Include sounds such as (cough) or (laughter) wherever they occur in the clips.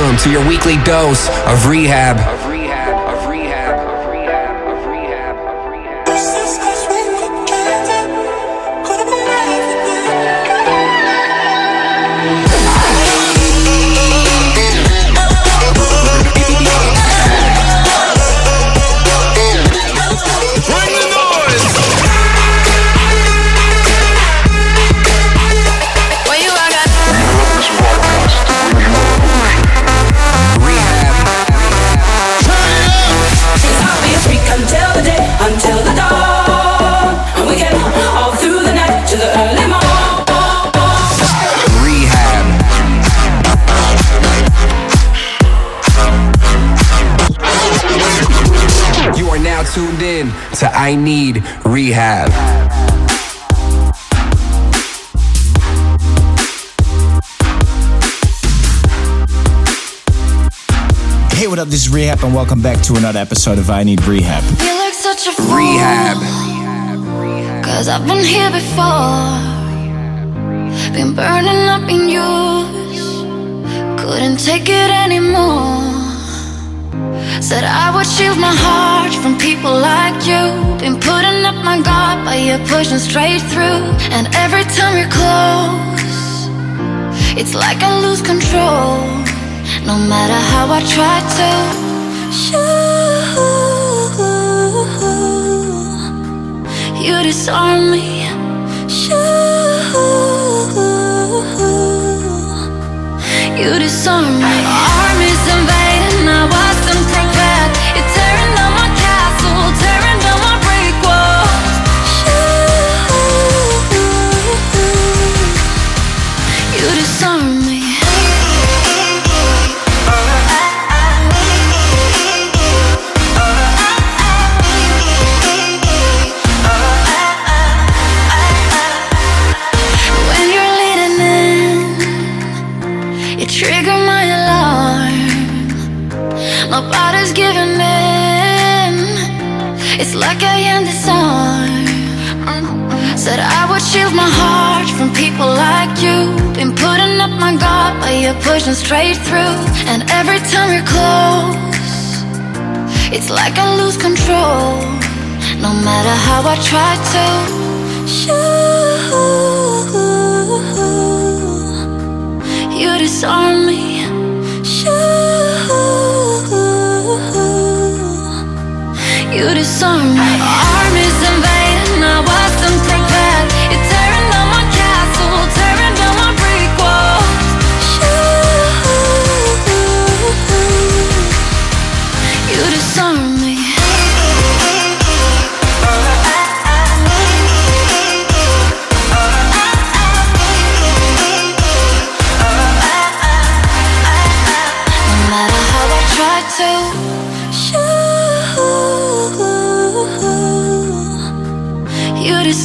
Welcome to your weekly dose of rehab. I Need Rehab. Hey, what up? This is Rehab, and welcome back to another episode of I Need Rehab. You look such a fool. Rehab. Cause I've been here before. Been burning up in yours. Couldn't take it anymore. Said I would shield my heart from people like you. Been putting up my guard, but you're pushing straight through. And every time you're close, it's like I lose control. No matter how I try to. Shoo, you disarm me. Shoo, you disarm me. Armies invading, I wasn't how I try to.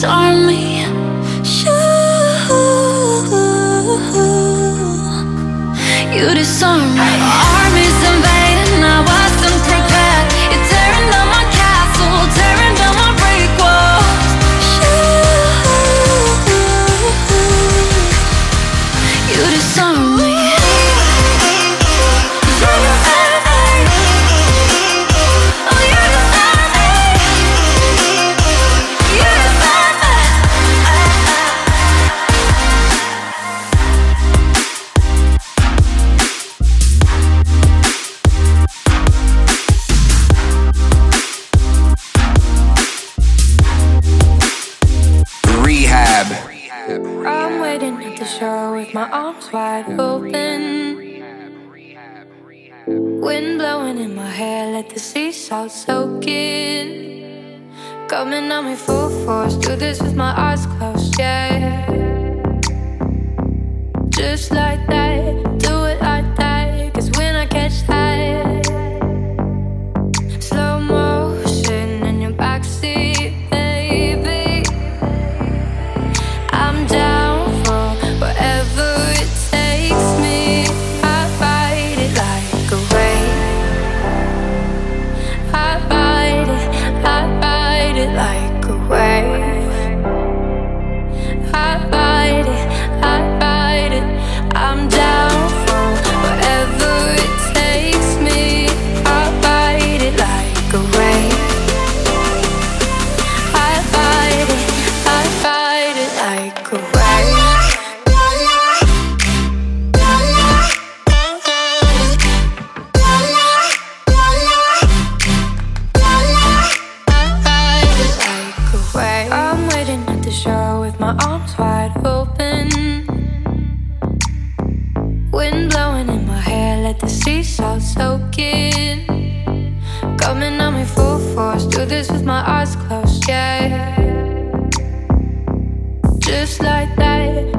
Disarm me. You disarm me. Armies invading, I wasn't prepared. You're tearing down my castle, tearing down my brick walls. Shoo, you disarm me. The sea salt soak in. Coming on me full force, do this with my eyes closed, yeah. Just like that, Coming on me full force. Do this with my eyes closed, yeah. Just like that,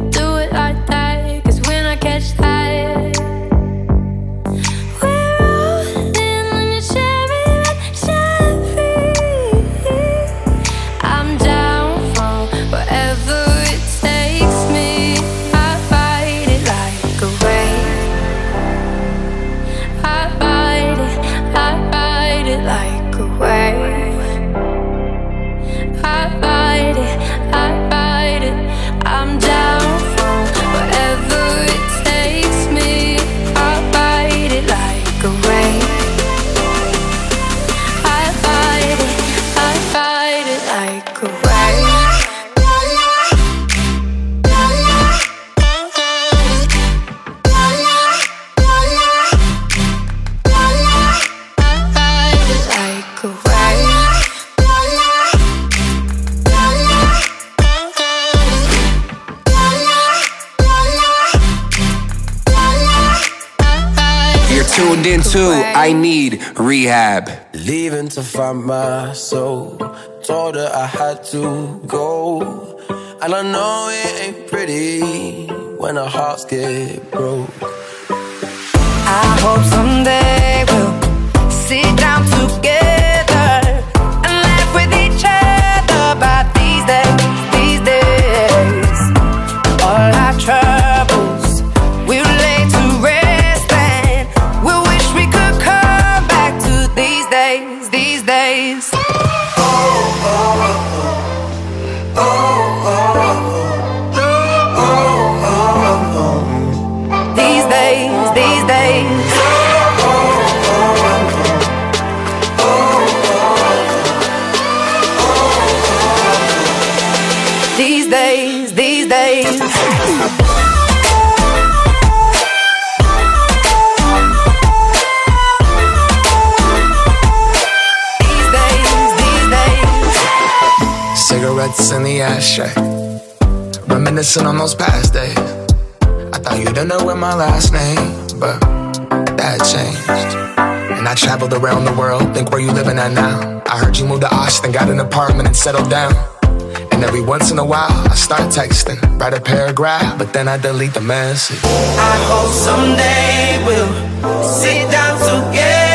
I Need Rehab. Leaving to find my soul. Told her I had to go. And I know it ain't pretty when our hearts get broke. I hope someday we'll sit down together ashtray. Reminiscing on those past days. I thought you didn't know what my last name, but that changed. And I traveled around the world, think where you living at now. I heard you moved to Austin, got an apartment and settled down. And every once in a while, I start texting, write a paragraph, but then I delete the message. I hope someday we'll sit down together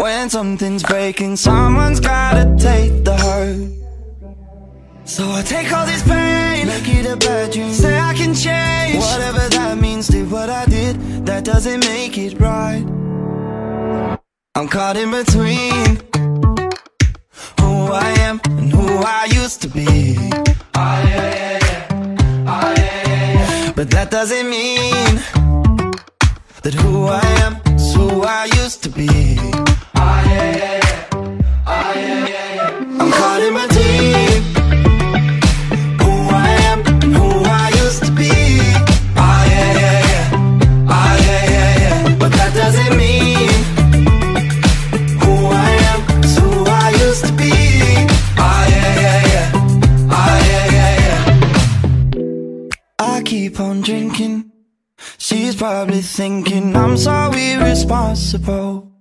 When something's breaking, someone's gotta take the hurt So I take all this pain, make it a bad dream Say I can change, whatever that means Did what I did, that doesn't make it right I'm caught in between Who I am and who I used to be oh, yeah, yeah, yeah. Oh, yeah, yeah, yeah. But that doesn't mean That who I am thinking I'm so irresponsible.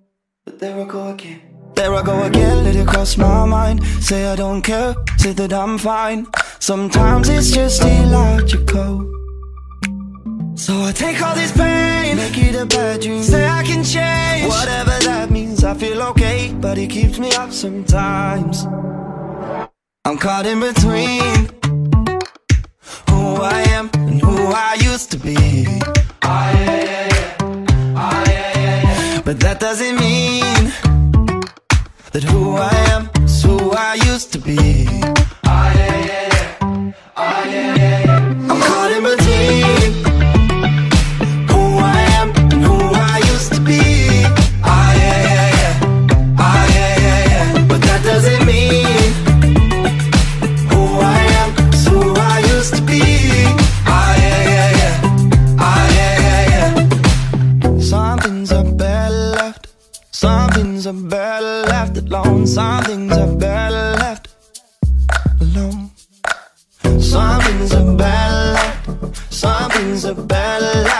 But there I go again. There I go again, let it cross my mind. Say I don't care, say that I'm fine. Sometimes it's just illogical. So I take all this pain, make it a bad dream. Say I can change, whatever that means. I feel okay, but it keeps me up sometimes. I'm caught in between who I am and who I used to be. But that doesn't mean that who I am is who I used to be. Ah, yeah, yeah, yeah. Ah, yeah, yeah, yeah. about battle.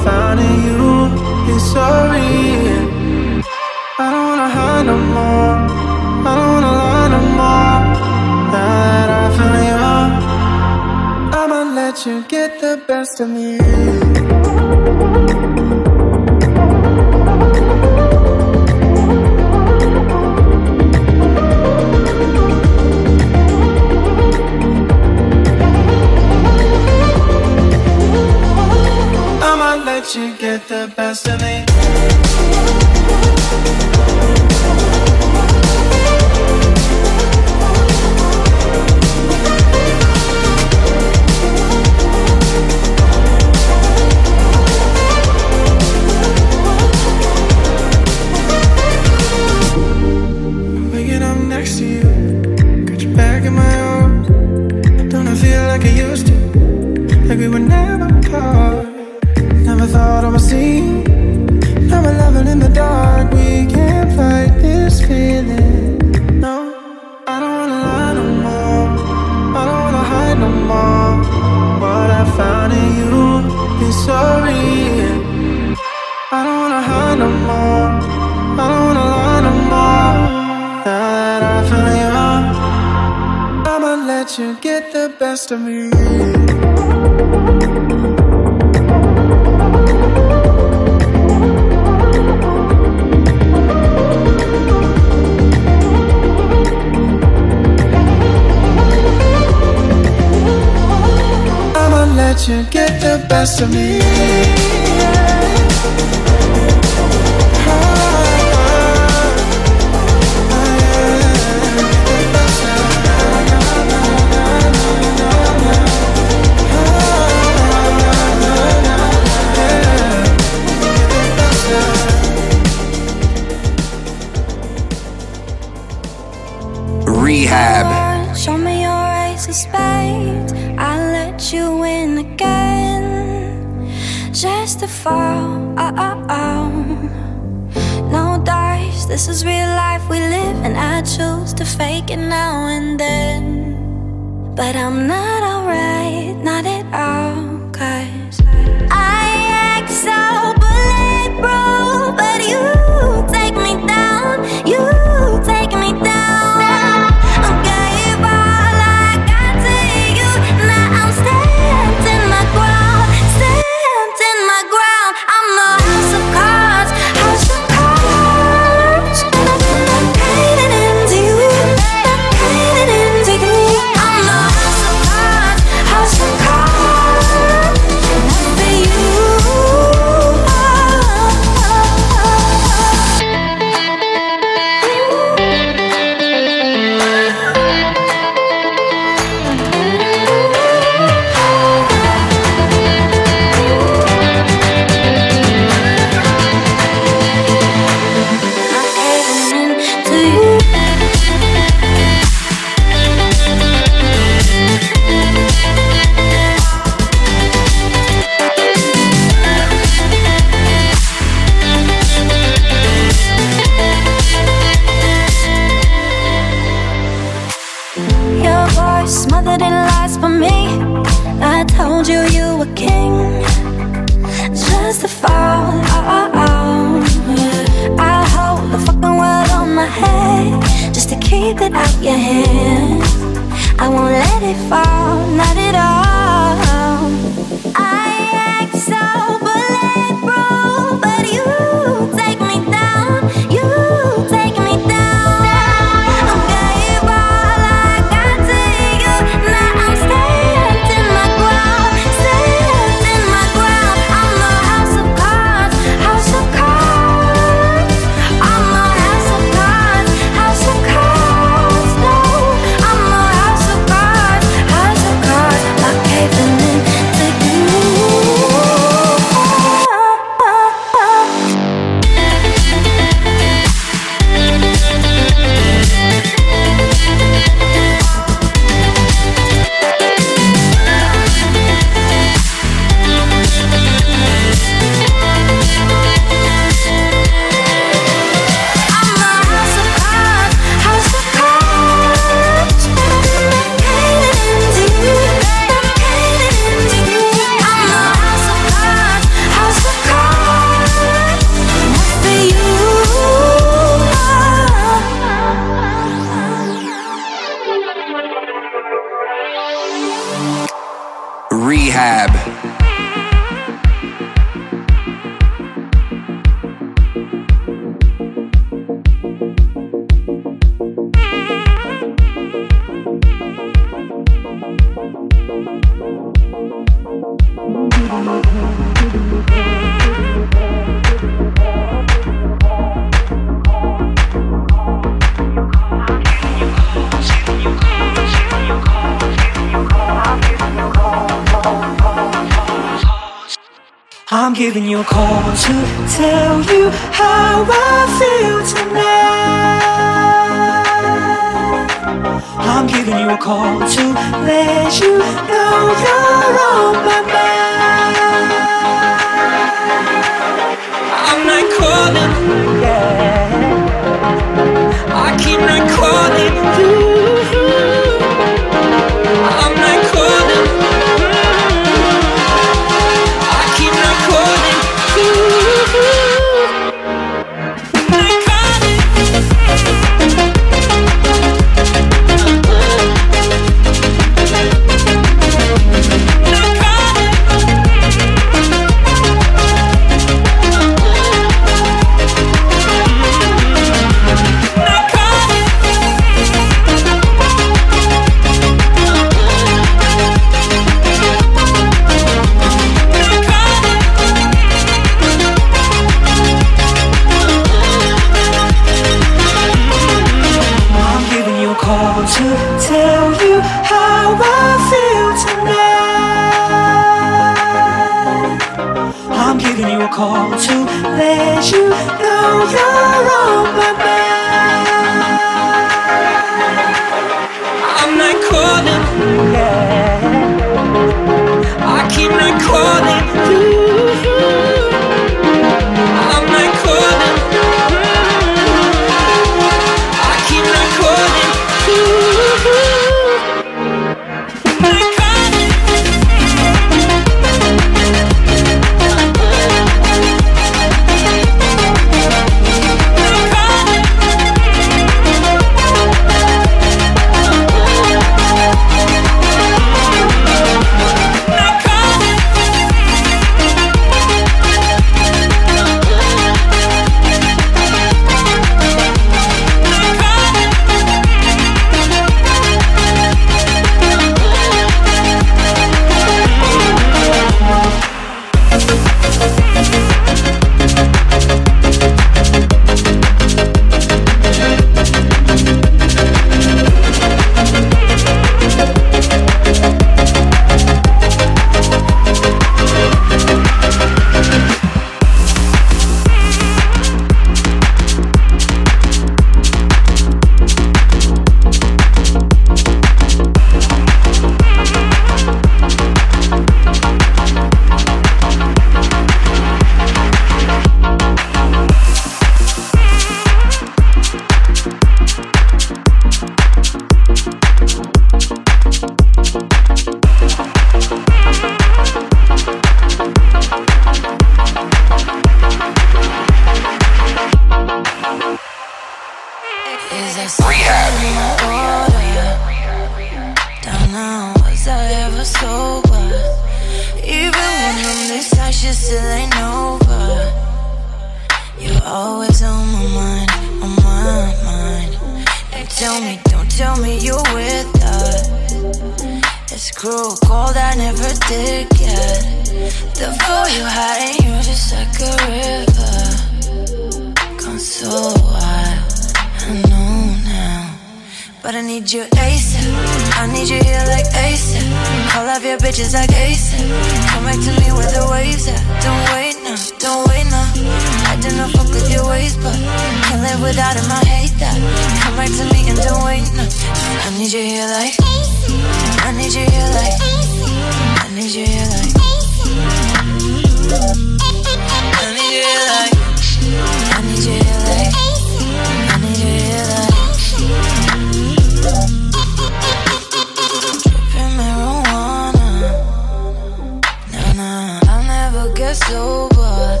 Get sober.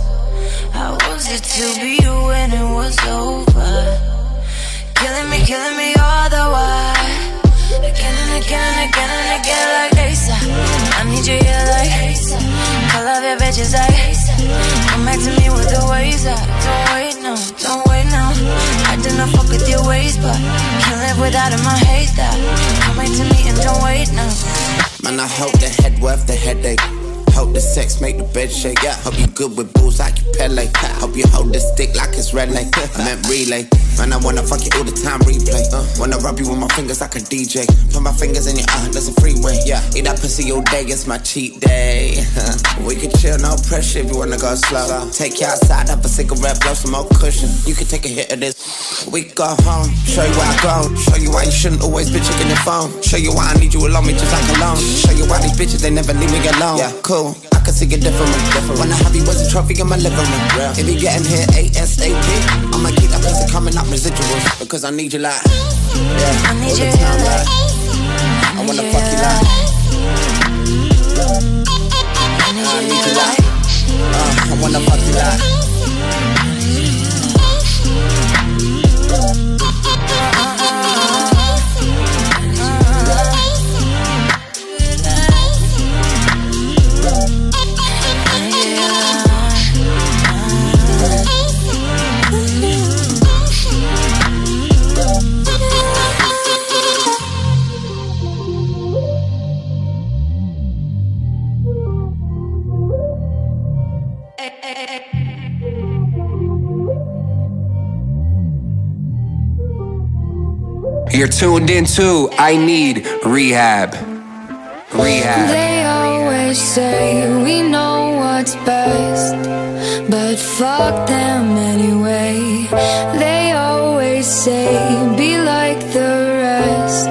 How was it to be you when it was over? Killing me, killing me all the while. Again and again and again and again like ASAP. I need you here like Call up your bitches like Come back to me with the ways up Don't wait no, don't wait no I not fuck with your ways but Can't live without it, my hate that Come back to me and don't wait no Man, I hope the head worth the headache. Hope the sex make the bed shake. Yeah. Hope you good with balls like you Pele. Hope you hold the stick like it's relay. I meant relay. Man, I wanna fuck you all the time, replay. Uh, wanna rub you with my fingers like a DJ. Put my fingers in your eye, there's a freeway. Yeah, eat that pussy all day, it's my cheat day. (laughs) we can chill, no pressure if you wanna go slow. Take you outside, have a cigarette, blow some more cushion. You can take a hit of this. We go home, show you where I go. Show you why you shouldn't always be checking your phone. Show you why I need you along me just like alone. Show you why these bitches, they never leave me alone. Yeah, cool. I can see it different. different. When I have you as a trophy in my living room. If you getting here ASAP, I'ma keep that pussy coming up residuals. Because I need you like, yeah, I need all you the time like. I wanna fuck you like, I need you need you here like, uh, I wanna fuck you like. You're tuned into I Need Rehab. Rehab. They always say we know what's best, but fuck them anyway. They always say be like the rest,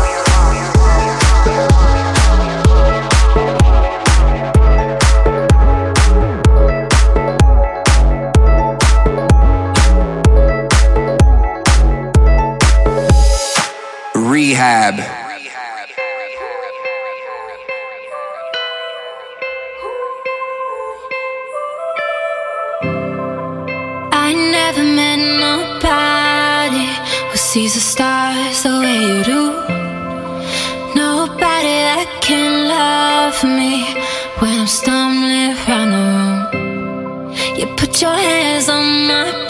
rehab. I never met nobody who sees the stars the way you do. Nobody that can love me when I'm stumbling around the room. You put your hands on my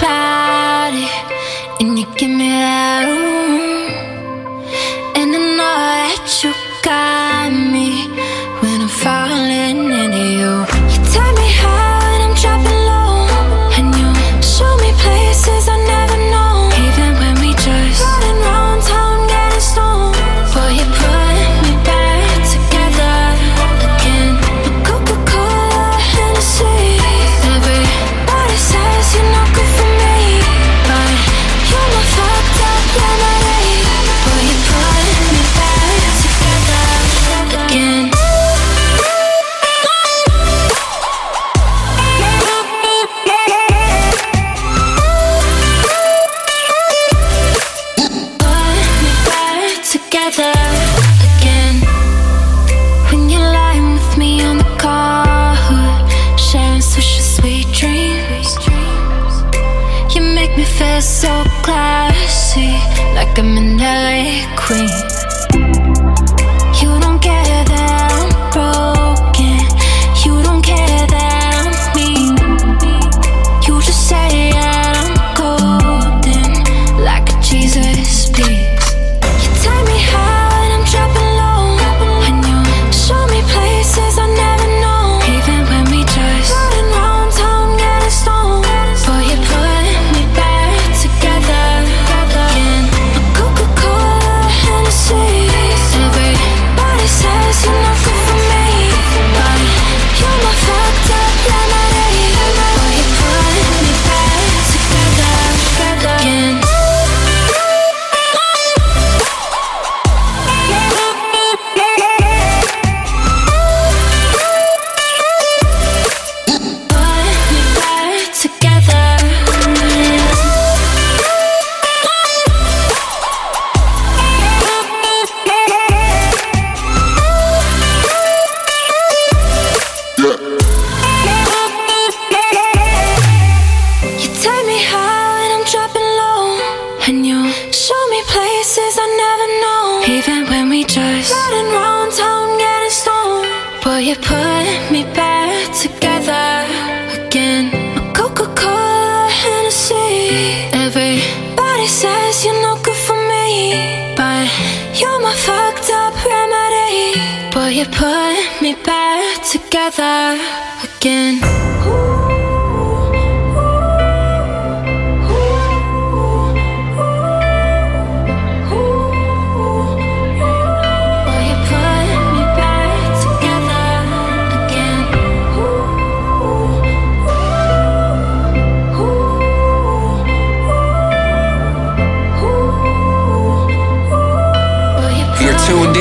tuned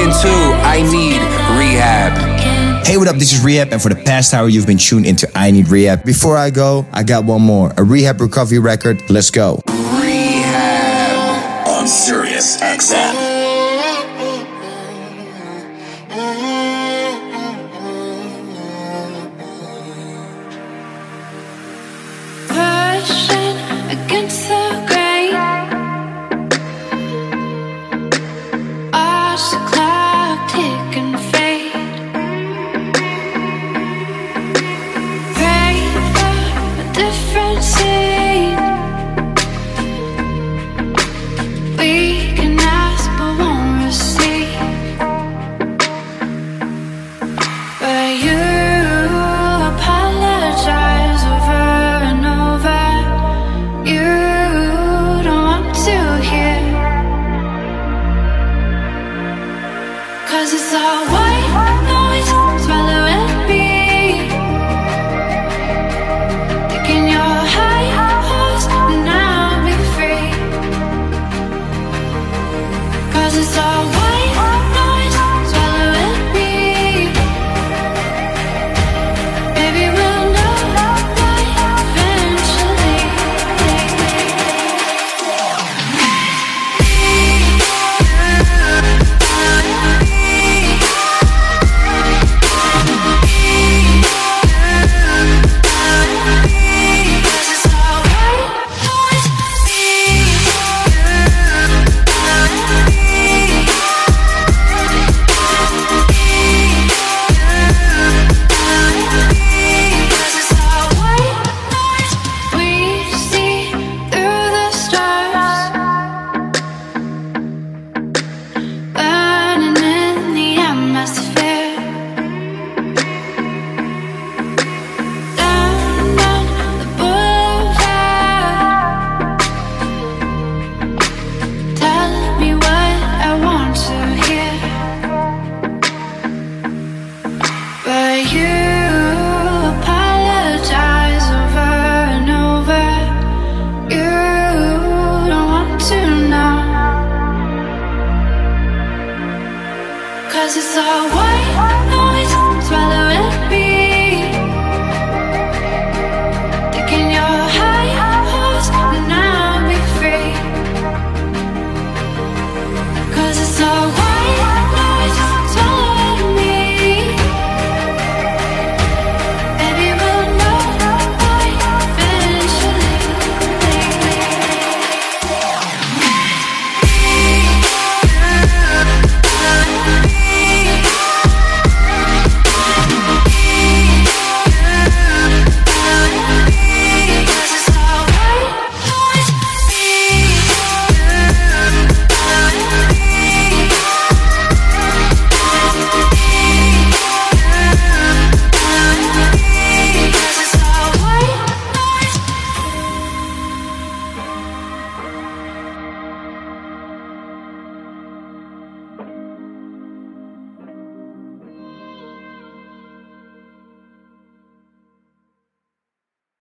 I Need Rehab. Hey, what up? This is Rehab, and for the past hour, you've been tuned into I Need Rehab. Before I go, I got one more a Rehab Recovery record. Let's go. Rehab on Sirius XM.